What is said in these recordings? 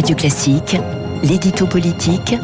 Radio Classique, l'édito politique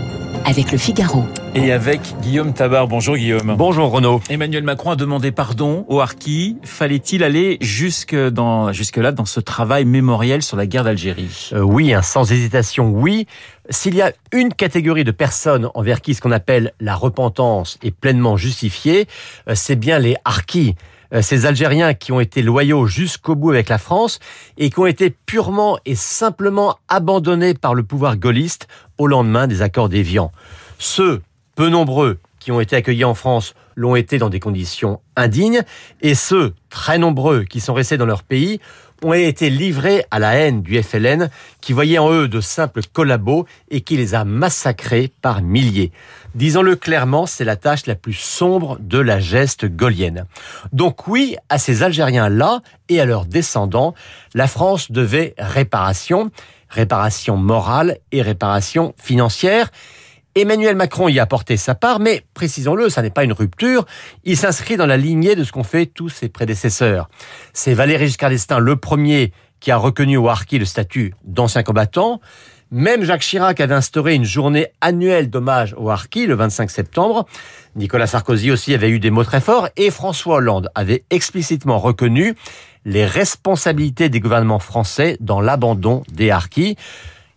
avec le Figaro. Et avec Guillaume Tabar. Bonjour Guillaume. Bonjour Renaud. Emmanuel Macron a demandé pardon aux Harkis. Fallait-il aller jusque dans, jusque là dans ce travail mémoriel sur la guerre d'Algérie? Euh, Oui, hein, sans hésitation, oui. S'il y a une catégorie de personnes envers qui ce qu'on appelle la repentance est pleinement justifiée, euh, c'est bien les Harkis. Euh, ces Algériens qui ont été loyaux jusqu'au bout avec la France et qui ont été purement et simplement abandonnés par le pouvoir gaulliste au lendemain des accords d'Évian. Ceux, peu nombreux, qui ont été accueillis en France l'ont été dans des conditions indignes, et ceux, très nombreux, qui sont restés dans leur pays, ont été livrés à la haine du FLN, qui voyait en eux de simples collabos et qui les a massacrés par milliers. Disons-le clairement, c'est la tâche la plus sombre de la geste gaulienne. Donc oui, à ces Algériens-là et à leurs descendants, la France devait réparation, réparation morale et réparation financière. Emmanuel Macron y a apporté sa part, mais précisons-le, ça n'est pas une rupture. Il s'inscrit dans la lignée de ce qu'ont fait tous ses prédécesseurs. C'est Valéry Giscard d'Estaing, le premier, qui a reconnu au harki le statut d'ancien combattant. Même Jacques Chirac avait instauré une journée annuelle d'hommage aux harkis le 25 septembre. Nicolas Sarkozy aussi avait eu des mots très forts et François Hollande avait explicitement reconnu les responsabilités des gouvernements français dans l'abandon des harkis.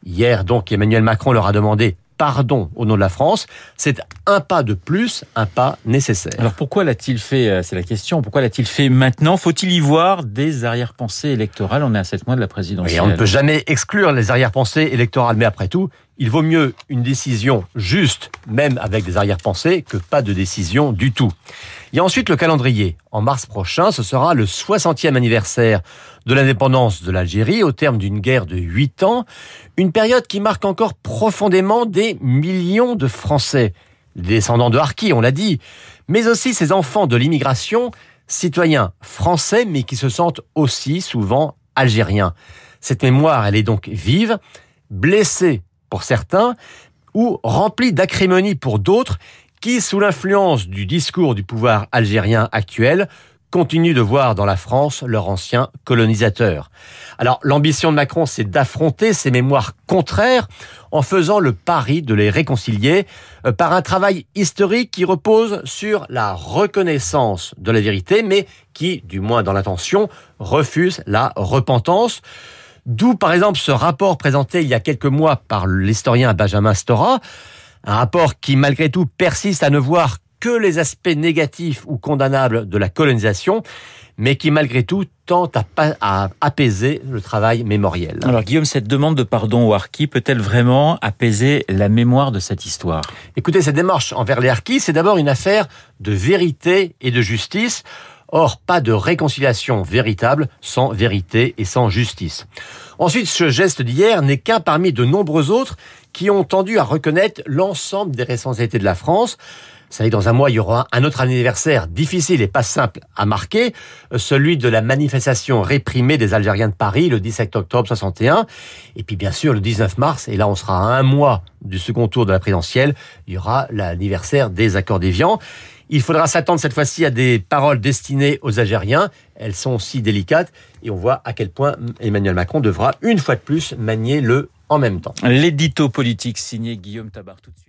Hier donc Emmanuel Macron leur a demandé pardon au nom de la France. C'est un pas de plus, un pas nécessaire. Alors pourquoi l'a-t-il fait euh, C'est la question. Pourquoi l'a-t-il fait maintenant? Faut-il y voir des arrière-pensées électorales? On est à sept mois de la présidentielle. Et on ne peut jamais exclure les arrière-pensées électorales. Mais après tout, il vaut mieux une décision juste, même avec des arrière-pensées, que pas de décision du tout. Il y a ensuite le calendrier. En mars prochain, ce sera le 60e anniversaire de l'indépendance de l'Algérie au terme d'une guerre de 8 ans, une période qui marque encore profondément des millions de Français, descendants de Harki, on l'a dit, mais aussi ces enfants de l'immigration, citoyens français, mais qui se sentent aussi souvent algériens. Cette mémoire, elle est donc vive, blessée pour certains, ou rempli d'acrimonie pour d'autres, qui, sous l'influence du discours du pouvoir algérien actuel, continuent de voir dans la France leur ancien colonisateur. Alors l'ambition de Macron, c'est d'affronter ces mémoires contraires en faisant le pari de les réconcilier euh, par un travail historique qui repose sur la reconnaissance de la vérité, mais qui, du moins dans l'intention, refuse la repentance. D'où, par exemple, ce rapport présenté il y a quelques mois par l'historien Benjamin Stora, un rapport qui, malgré tout, persiste à ne voir que les aspects négatifs ou condamnables de la colonisation, mais qui, malgré tout, tente à, apaiser le travail mémoriel. Alors, Guillaume, cette demande de pardon aux Harkis peut-elle vraiment apaiser la mémoire de cette histoire? Écoutez, cette démarche envers les Harkis, c'est d'abord une affaire de vérité et de justice. Or, pas de réconciliation véritable sans vérité et sans justice. Ensuite, ce geste d'hier n'est qu'un parmi de nombreux autres qui ont tendu à reconnaître l'ensemble des responsabilités de la France. Vous savez, dans un mois, il y aura un autre anniversaire difficile et pas simple à marquer, celui de la manifestation réprimée des Algériens de Paris le 17 octobre 61. Et puis, bien sûr, le 19 mars, et là, on sera à un mois du second tour de la présidentielle, il y aura l'anniversaire des accords d'Évian. Il faudra s'attendre cette fois-ci à des paroles destinées aux Algériens. Elles sont si délicates et on voit à quel point Emmanuel Macron devra une fois de plus manier le en même temps. L'édito politique signé Guillaume Tabar tout de suite.